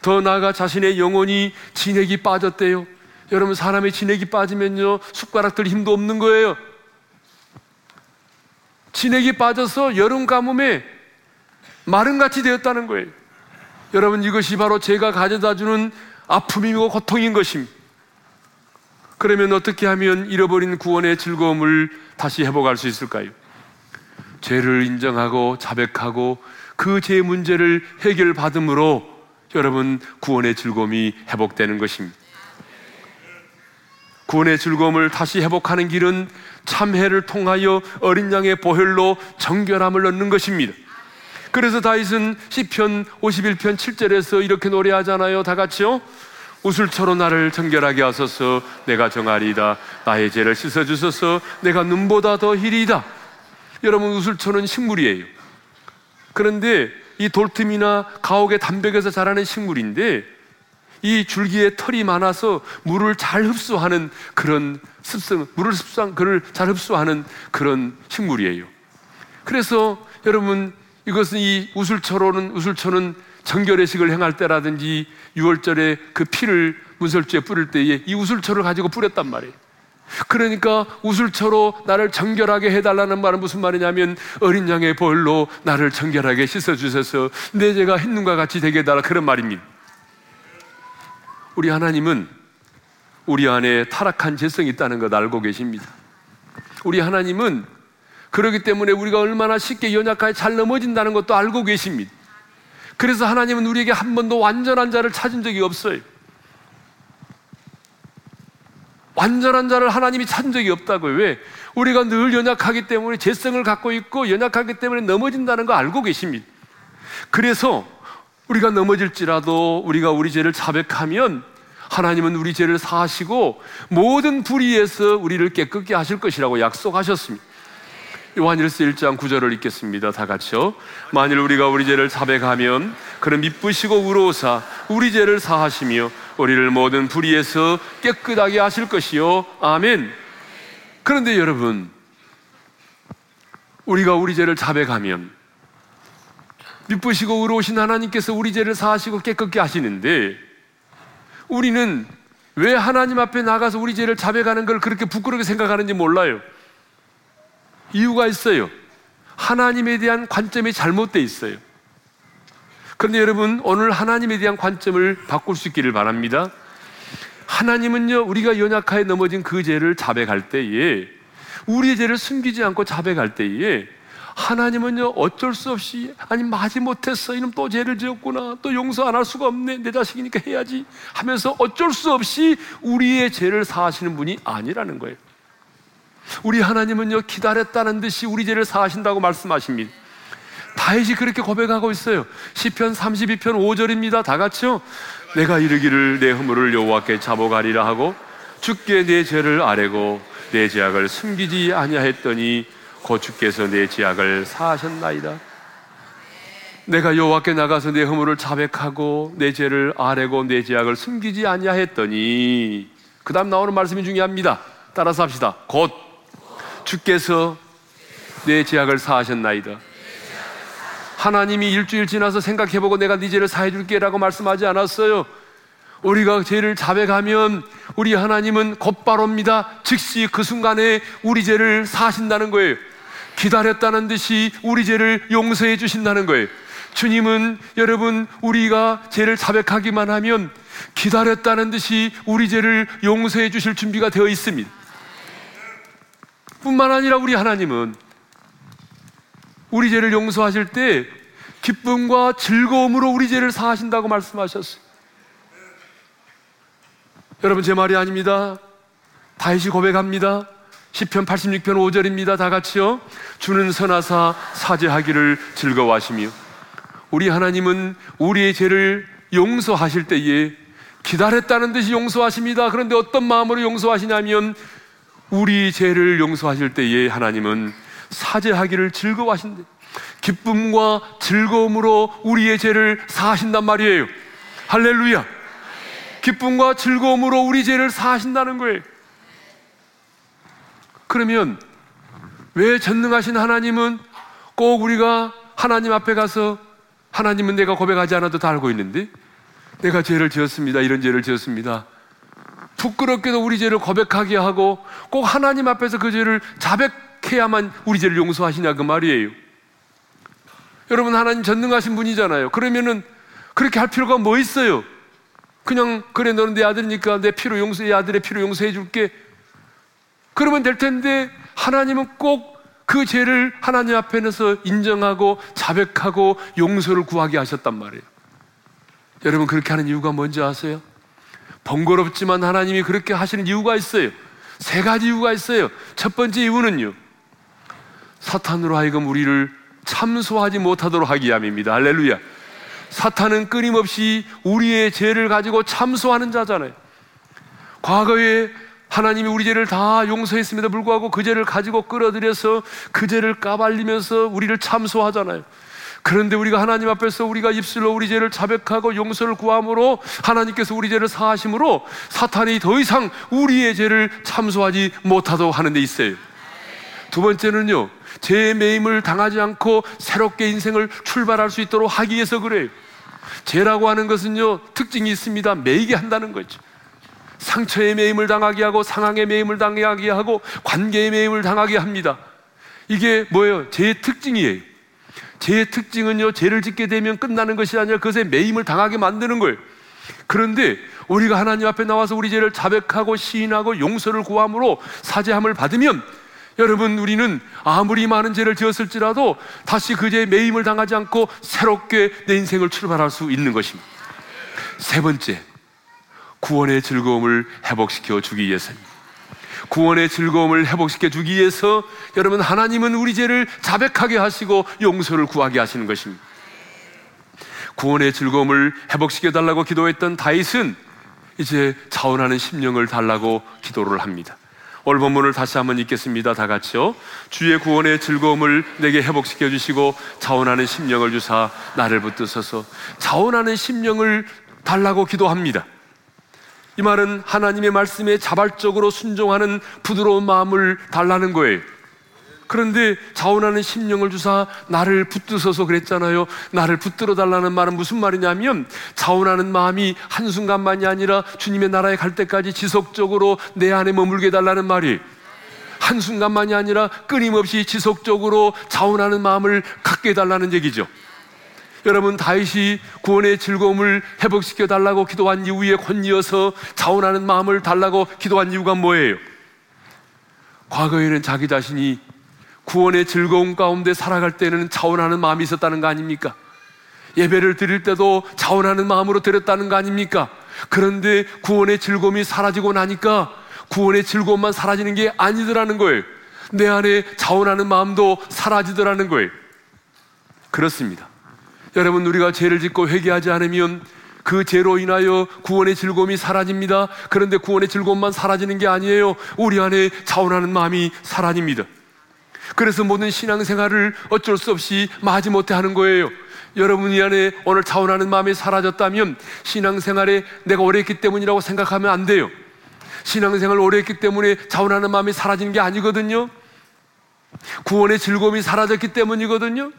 Speaker 1: 더 나아가 자신의 영혼이 진액이 빠졌대요. 여러분 사람의 진액이 빠지면요 숟가락 들 힘도 없는 거예요. 진액이 빠져서 여름 가뭄에 마름같이 되었다는 거예요. 여러분 이것이 바로 제가 가져다 주는 아픔이고 고통인 것입니다. 그러면 어떻게 하면 잃어버린 구원의 즐거움을 다시 회복할 수 있을까요? 죄를 인정하고 자백하고 그 죄 문제를 해결받음으로 여러분 구원의 즐거움이 회복되는 것입니다. 구원의 즐거움을 다시 회복하는 길은 참회를 통하여 어린 양의 보혈로 정결함을 얻는 것입니다. 그래서 다윗은 시편 51편 7절에서 이렇게 노래하잖아요. 다 같이요. 우슬처로 나를 정결하게 하소서 내가 정하리이다 나의 죄를 씻어 주소서 내가 눈보다 더 희리이다. 여러분 우슬초는 식물이에요. 그런데 이 돌틈이나 가옥의 담벽에서 자라는 식물인데 이 줄기에 털이 많아서 물을 잘 흡수하는 그런 습성, 물을 흡수한, 그를 잘 흡수하는 그런 식물이에요. 그래서 여러분 이것은 이 우슬초로는 우슬초는 정결의식을 행할 때라든지 6월절에 그 피를 문설주에 뿌릴 때에 이 우슬초를 가지고 뿌렸단 말이에요. 그러니까 우슬초로 나를 정결하게 해달라는 말은 무슨 말이냐면 어린 양의 벌로 나를 정결하게 씻어주셔서 내 죄가 흰눈과 같이 되게 해달라 그런 말입니다. 우리 하나님은 우리 안에 타락한 재성이 있다는 것 알고 계십니다. 우리 하나님은 그러기 때문에 우리가 얼마나 쉽게 연약하게 잘 넘어진다는 것도 알고 계십니다. 그래서 하나님은 우리에게 한 번도 완전한 자를 찾은 적이 없어요. 완전한 자를 하나님이 찾은 적이 없다고요. 왜? 우리가 늘 연약하기 때문에 재성을 갖고 있고 연약하기 때문에 넘어진다는 거 알고 계십니다. 그래서 우리가 넘어질지라도 우리가 우리 죄를 자백하면 하나님은 우리 죄를 사하시고 모든 불의에서 우리를 깨끗게 하실 것이라고 약속하셨습니다. 요한일서 1장 9절을 읽겠습니다. 다 같이요. 만일 우리가 우리 죄를 자백하면 그는 미쁘시고 우로우사 우리 죄를 사하시며 우리를 모든 불의에서 깨끗하게 하실 것이요. 아멘. 그런데 여러분, 우리가 우리 죄를 자백하면 미쁘시고 의로우신 하나님께서 우리 죄를 사하시고 깨끗게 하시는데 우리는 왜 하나님 앞에 나가서 우리 죄를 자백하는 걸 그렇게 부끄럽게 생각하는지 몰라요. 이유가 있어요. 하나님에 대한 관점이 잘못되어 있어요. 그런데 여러분, 오늘 하나님에 대한 관점을 바꿀 수 있기를 바랍니다. 하나님은요, 우리가 연약하에 넘어진 그 죄를 자백할 때에, 우리의 죄를 숨기지 않고 자백할 때에, 하나님은요, 어쩔 수 없이, 아니, 마지 못했어. 이놈 또 죄를 지었구나. 또 용서 안 할 수가 없네. 내 자식이니까 해야지. 하면서 어쩔 수 없이 우리의 죄를 사하시는 분이 아니라는 거예요. 우리 하나님은요, 기다렸다는 듯이 우리 죄를 사하신다고 말씀하십니다. 다윗이 그렇게 고백하고 있어요. 시편 32편 5절입니다. 다 같이요. 내가 이르기를 내 허물을 여호와께 잡아가리라 하고 주께 내 죄를 아뢰고 내 죄악을 숨기지 아니하였더니 곧 주께서 내 죄악을 사하셨나이다. 내가 여호와께 나가서 내 허물을 자백하고 내 죄를 아뢰고 내 죄악을 숨기지 아니하였더니 그다음 나오는 말씀이 중요합니다. 따라서 합시다. 곧 주께서 내 죄악을 사하셨나이다. 하나님이 일주일 지나서 생각해보고 내가 네 죄를 사해줄게라고 말씀하지 않았어요. 우리가 죄를 자백하면 우리 하나님은 곧바로입니다. 즉시 그 순간에 우리 죄를 사신다는 거예요. 기다렸다는 듯이 우리 죄를 용서해 주신다는 거예요. 주님은 여러분 우리가 죄를 자백하기만 하면 기다렸다는 듯이 우리 죄를 용서해 주실 준비가 되어 있습니다. 뿐만 아니라 우리 하나님은 우리 죄를 용서하실 때 기쁨과 즐거움으로 우리 죄를 사하신다고 말씀하셨어요. 여러분 제 말이 아닙니다. 다시 고백합니다. 10편 86편 5절입니다. 다 같이요. 주는 선하사 사죄하기를 즐거워하시며 우리 하나님은 우리의 죄를 용서하실 때에 기다렸다는 듯이 용서하십니다. 그런데 어떤 마음으로 용서하시냐면 우리 죄를 용서하실 때에 하나님은 사죄하기를 즐거워하신대. 기쁨과 즐거움으로 우리의 죄를 사하신단 말이에요. 할렐루야. 기쁨과 즐거움으로 우리 죄를 사하신다는 거예요. 그러면 왜 전능하신 하나님은 꼭 우리가 하나님 앞에 가서 하나님은 내가 고백하지 않아도 다 알고 있는데 내가 죄를 지었습니다. 이런 죄를 지었습니다. 부끄럽게도 우리 죄를 고백하게 하고 꼭 하나님 앞에서 그 죄를 자백해야만 우리 죄를 용서하시냐 그 말이에요. 여러분 하나님 전능하신 분이잖아요. 그러면은 그렇게 할 필요가 뭐 있어요? 그냥 그래 너는 내 아들이니까 내 피로 용서해 아들의 피로 용서해 줄게. 그러면 될 텐데 하나님은 꼭 그 죄를 하나님 앞에서 인정하고 자백하고 용서를 구하게 하셨단 말이에요. 여러분 그렇게 하는 이유가 뭔지 아세요? 번거롭지만 하나님이 그렇게 하시는 이유가 있어요. 세 가지 이유가 있어요. 첫 번째 이유는요. 사탄으로 하여금 우리를 참소하지 못하도록 하기 위함입니다. 할렐루야. 사탄은 끊임없이 우리의 죄를 가지고 참소하는 자잖아요. 과거에 하나님이 우리 죄를 다 용서했음에도 불구하고 그 죄를 가지고 끌어들여서 그 죄를 까발리면서 우리를 참소하잖아요. 그런데 우리가 하나님 앞에서 우리가 입술로 우리 죄를 자백하고 용서를 구함으로 하나님께서 우리 죄를 사하심으로 사탄이 더 이상 우리의 죄를 참소하지 못하도록 하는 데 있어요. 두 번째는요, 죄의 매임을 당하지 않고 새롭게 인생을 출발할 수 있도록 하기 위해서 그래요. 죄라고 하는 것은요, 특징이 있습니다. 매이게 한다는 거죠. 상처의 매임을 당하게 하고 상황의 매임을 당하게 하고 관계의 매임을 당하게 합니다. 이게 뭐예요? 죄의 특징이에요. 죄의 특징은요, 죄를 짓게 되면 끝나는 것이 아니라 그것에 매임을 당하게 만드는 거예요. 그런데 우리가 하나님 앞에 나와서 우리 죄를 자백하고 시인하고 용서를 구함으로 사죄함을 받으면 여러분 우리는 아무리 많은 죄를 지었을지라도 다시 그 죄에 매임을 당하지 않고 새롭게 내 인생을 출발할 수 있는 것입니다. 세 번째, 구원의 즐거움을 회복시켜 주기 위해서입니다. 구원의 즐거움을 회복시켜 주기 위해서 여러분 하나님은 우리 죄를 자백하게 하시고 용서를 구하게 하시는 것입니다. 구원의 즐거움을 회복시켜 달라고 기도했던 다윗은 이제 자원하는 심령을 달라고 기도를 합니다. 오늘 본문을 다시 한번 읽겠습니다. 다 같이요. 주의 구원의 즐거움을 내게 회복시켜 주시고 자원하는 심령을 주사 나를 붙드셔서 자원하는 심령을 달라고 기도합니다. 이 말은 하나님의 말씀에 자발적으로 순종하는 부드러운 마음을 달라는 거예요. 그런데 자원하는 심령을 주사 나를 붙드셔서 그랬잖아요. 나를 붙들어 달라는 말은 무슨 말이냐면 자원하는 마음이 한순간만이 아니라 주님의 나라에 갈 때까지 지속적으로 내 안에 머물게 달라는 말이 한순간만이 아니라 끊임없이 지속적으로 자원하는 마음을 갖게 달라는 얘기죠. 여러분 다윗이 구원의 즐거움을 회복시켜 달라고 기도한 이후에 건이어서 자원하는 마음을 달라고 기도한 이유가 뭐예요? 과거에는 자기 자신이 구원의 즐거움 가운데 살아갈 때는 자원하는 마음이 있었다는 거 아닙니까? 예배를 드릴 때도 자원하는 마음으로 드렸다는 거 아닙니까? 그런데 구원의 즐거움이 사라지고 나니까 구원의 즐거움만 사라지는 게 아니더라는 거예요. 내 안에 자원하는 마음도 사라지더라는 거예요. 그렇습니다. 여러분 우리가 죄를 짓고 회개하지 않으면 그 죄로 인하여 구원의 즐거움이 사라집니다. 그런데 구원의 즐거움만 사라지는 게 아니에요. 우리 안에 자원하는 마음이 사라집니다. 그래서 모든 신앙생활을 어쩔 수 없이 마지못해 하는 거예요. 여러분이 안에 오늘 자원하는 마음이 사라졌다면 신앙생활에 내가 오래 했기 때문이라고 생각하면 안 돼요. 신앙생활 오래 했기 때문에 자원하는 마음이 사라지는 게 아니거든요. 구원의 즐거움이 사라졌기 때문이거든요.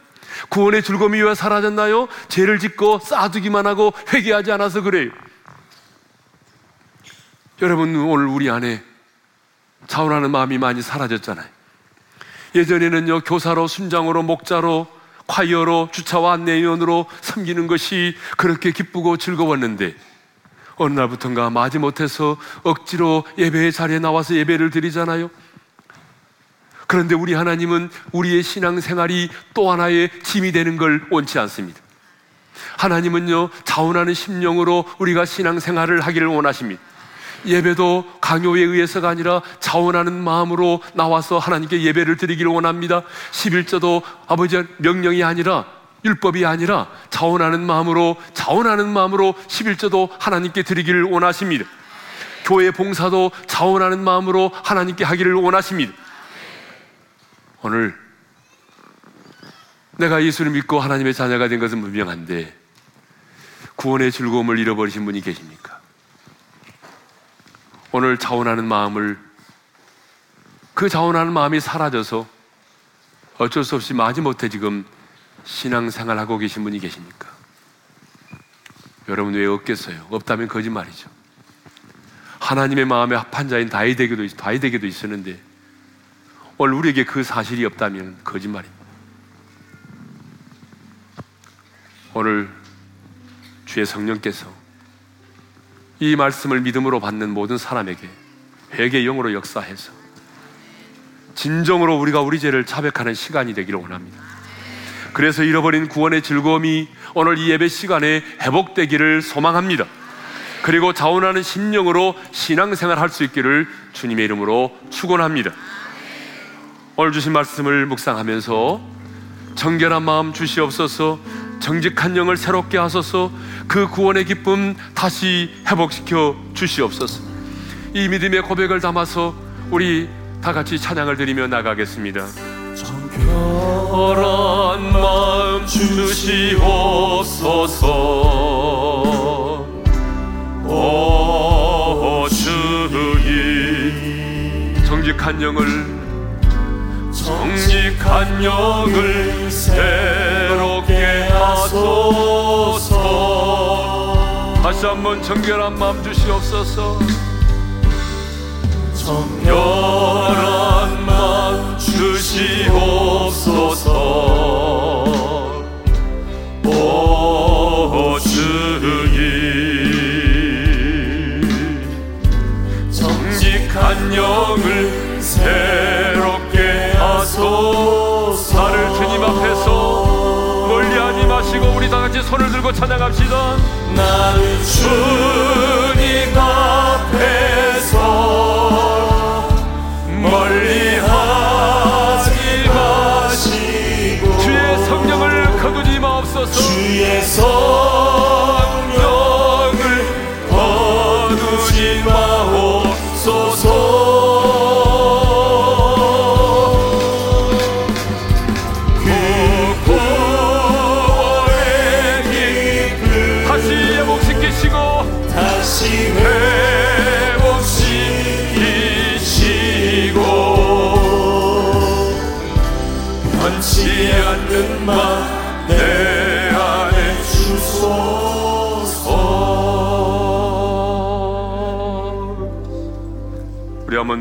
Speaker 1: 구원의 즐거움이 왜 사라졌나요? 죄를 짓고 쌓아두기만 하고 회개하지 않아서 그래요. 여러분, 오늘 우리 안에 자원하는 마음이 많이 사라졌잖아요. 예전에는요, 교사로, 순장으로, 목자로, 콰이어로, 주차와 안내위원으로 섬기는 것이 그렇게 기쁘고 즐거웠는데, 어느 날부턴가 마지못해서 억지로 예배의 자리에 나와서 예배를 드리잖아요. 그런데 우리 하나님은 우리의 신앙생활이 또 하나의 짐이 되는 걸 원치 않습니다. 하나님은요, 자원하는 심령으로 우리가 신앙생활을 하기를 원하십니다. 예배도 강요에 의해서가 아니라 자원하는 마음으로 나와서 하나님께 예배를 드리기를 원합니다. 11조도 아버지의 명령이 아니라 율법이 아니라 자원하는 마음으로 자원하는 마음으로 11조도 하나님께 드리기를 원하십니다. 교회 봉사도 자원하는 마음으로 하나님께 하기를 원하십니다. 오늘 내가 예수를 믿고 하나님의 자녀가 된 것은 분명한데 구원의 즐거움을 잃어버리신 분이 계십니까? 오늘 자원하는 마음을 그 자원하는 마음이 사라져서 어쩔 수 없이 마지못해 지금 신앙생활 하고 계신 분이 계십니까? 여러분 왜 없겠어요? 없다면 거짓말이죠. 하나님의 마음에 합한 자인 다윗에게도 다윗에게도 있었는데 오늘 우리에게 그 사실이 없다면 거짓말입니다. 오늘 주의 성령께서 이 말씀을 믿음으로 받는 모든 사람에게 회개 영으로 역사해서 진정으로 우리가 우리 죄를 자백하는 시간이 되기를 원합니다. 그래서 잃어버린 구원의 즐거움이 오늘 이 예배 시간에 회복되기를 소망합니다. 그리고 자원하는 심령으로 신앙생활 할 수 있기를 주님의 이름으로 축원합니다. 오늘 주신 말씀을 묵상하면서 정결한 마음 주시옵소서 정직한 영을 새롭게 하소서 그 구원의 기쁨 다시 회복시켜 주시옵소서. 이 믿음의 고백을 담아서 우리 다 같이 찬양을 드리며 나가겠습니다. 정결 정결한 마음 주시옵소서. 오 주님 정직한 영을 정직한 영을 새롭게 하소서. 다시 한번 정결한 마음 주시옵소서. 정결한 마음 주시옵소서. 영을 하소서 나를 주님 앞에서 멀리하지 마시고 우리 다 같이 손을 들고 찬양합시다. 나를 주님 앞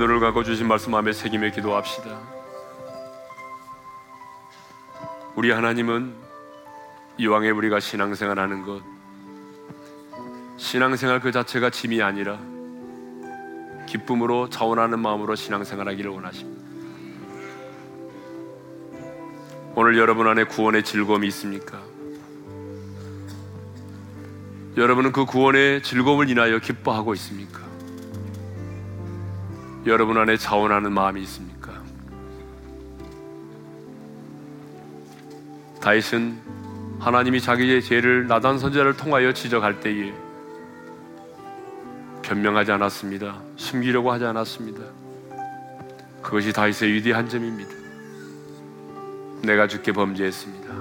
Speaker 1: 눈을 감고 주신 말씀 마음에 새기며 기도합시다 우리 하나님은 이왕에 우리가 신앙생활 하는 것 신앙생활 그 자체가 짐이 아니라 기쁨으로 자원하는 마음으로 신앙생활 하기를 원하십니다. 오늘 여러분 안에 구원의 즐거움이 있습니까? 여러분은 그 구원의 즐거움을 인하여 기뻐하고 있습니까? 여러분 안에 자원하는 마음이 있습니까? 다윗은 하나님이 자기의 죄를 나단 선자를 통하여 지적할 때에 변명하지 않았습니다. 숨기려고 하지 않았습니다. 그것이 다윗의 위대한 점입니다. 내가 주께 범죄했습니다.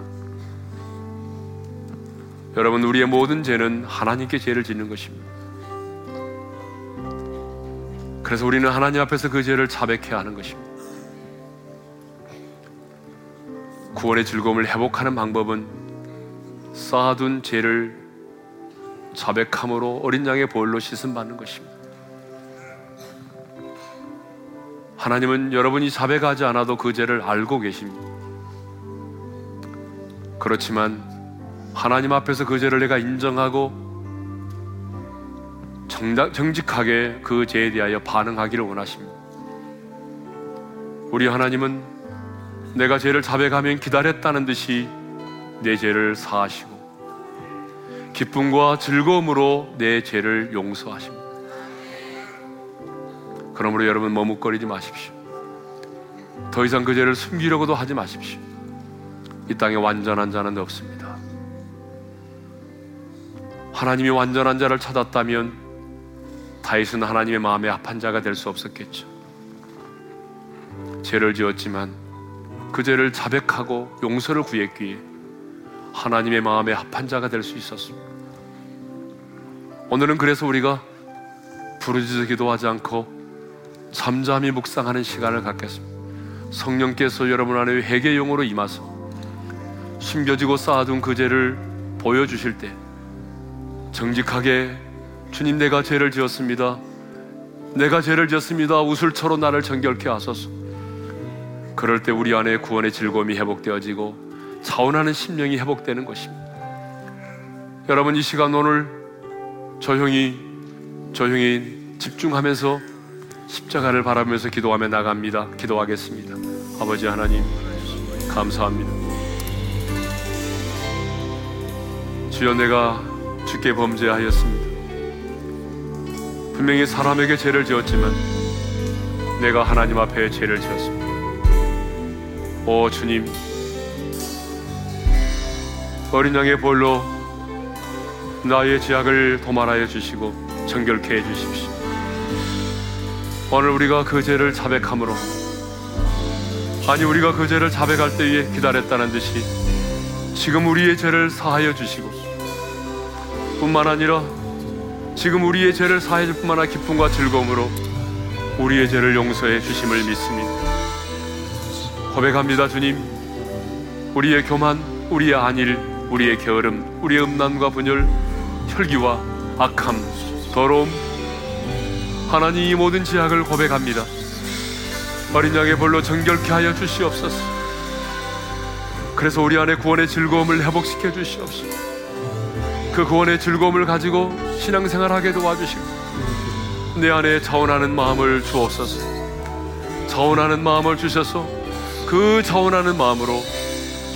Speaker 1: 여러분 우리의 모든 죄는 하나님께 죄를 짓는 것입니다. 그래서 우리는 하나님 앞에서 그 죄를 자백해야 하는 것입니다. 구원의 즐거움을 회복하는 방법은 쌓아둔 죄를 자백함으로 어린 양의 보혈로 씻음 받는 것입니다. 하나님은 여러분이 자백하지 않아도 그 죄를 알고 계십니다. 그렇지만 하나님 앞에서 그 죄를 내가 인정하고 정작, 정직하게 그 죄에 대하여 반응하기를 원하십니다. 우리 하나님은 내가 죄를 자백하면 기다렸다는 듯이 내 죄를 사하시고 기쁨과 즐거움으로 내 죄를 용서하십니다. 그러므로 여러분 머뭇거리지 마십시오. 더 이상 그 죄를 숨기려고도 하지 마십시오. 이 땅에 완전한 자는 없습니다. 하나님이 완전한 자를 찾았다면 다윗은 하나님의 마음에 합한 자가 될 수 없었겠죠. 죄를 지었지만 그 죄를 자백하고 용서를 구했기에 하나님의 마음에 합한 자가 될 수 있었습니다. 오늘은 그래서 우리가 부르짖어 기도하지 않고 잠잠히 묵상하는 시간을 갖겠습니다. 성령께서 여러분 안에 회개 용으로 임하서 숨겨지고 쌓아둔 그 죄를 보여주실 때 정직하게 주님 내가 죄를 지었습니다. 내가 죄를 지었습니다. 우슬처로 나를 정결케 하소서. 그럴 때 우리 안에 구원의 즐거움이 회복되어지고 자원하는 심령이 회복되는 것입니다. 여러분 이 시간 오늘 조용히 조용히 집중하면서 십자가를 바라보면서 기도하며 나갑니다. 기도하겠습니다. 아버지 하나님 감사합니다. 주여 내가 주께 범죄하였습니다. 분명히 사람에게 죄를 지었지만 내가 하나님 앞에 죄를 지었습니다. 오 주님 어린 양의 볼로 나의 죄악을 도말하여 주시고 정결케 해 주십시오. 오늘 우리가 그 죄를 자백함으로 아니 우리가 그 죄를 자백할 때에 기다렸다는 듯이 지금 우리의 죄를 사하여 주시고 뿐만 아니라 지금 우리의 죄를 사해 줄 뿐만 아니라 기쁨과 즐거움으로 우리의 죄를 용서해 주심을 믿습니다. 고백합니다, 주님. 우리의 교만, 우리의 안일, 우리의 게으름, 우리의 음란과 분열, 혈기와 악함, 더러움, 하나님 이 모든 지약을 고백합니다. 어린 양의 볼로 정결케 하여 주시옵소서. 그래서 우리 안에 구원의 즐거움을 회복시켜 주시옵소서. 그 구원의 즐거움을 가지고 신앙생활 하게 도와주시고 내 안에 자원하는 마음을 주옵소서. 자원하는 마음을 주셔서 그 자원하는 마음으로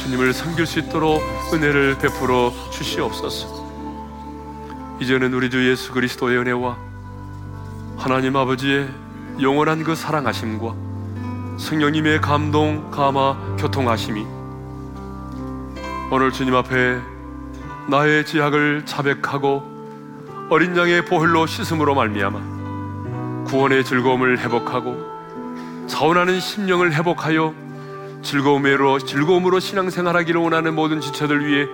Speaker 1: 주님을 섬길 수 있도록 은혜를 베풀어 주시옵소서. 이제는 우리 주 예수 그리스도의 은혜와 하나님 아버지의 영원한 그 사랑하심과 성령님의 감동, 감화, 교통하심이 오늘 주님 앞에 나의 지약을 자백하고 어린 양의 보혈로 씻음으로 말미암아 구원의 즐거움을 회복하고 자원하는 심령을 회복하여 즐거움으로 즐거움으로 신앙생활하기를 원하는 모든 지체들 위해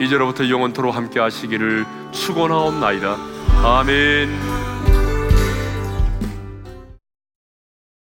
Speaker 1: 이제로부터 영원토로 함께 하시기를 축원하옵나이다. 아멘.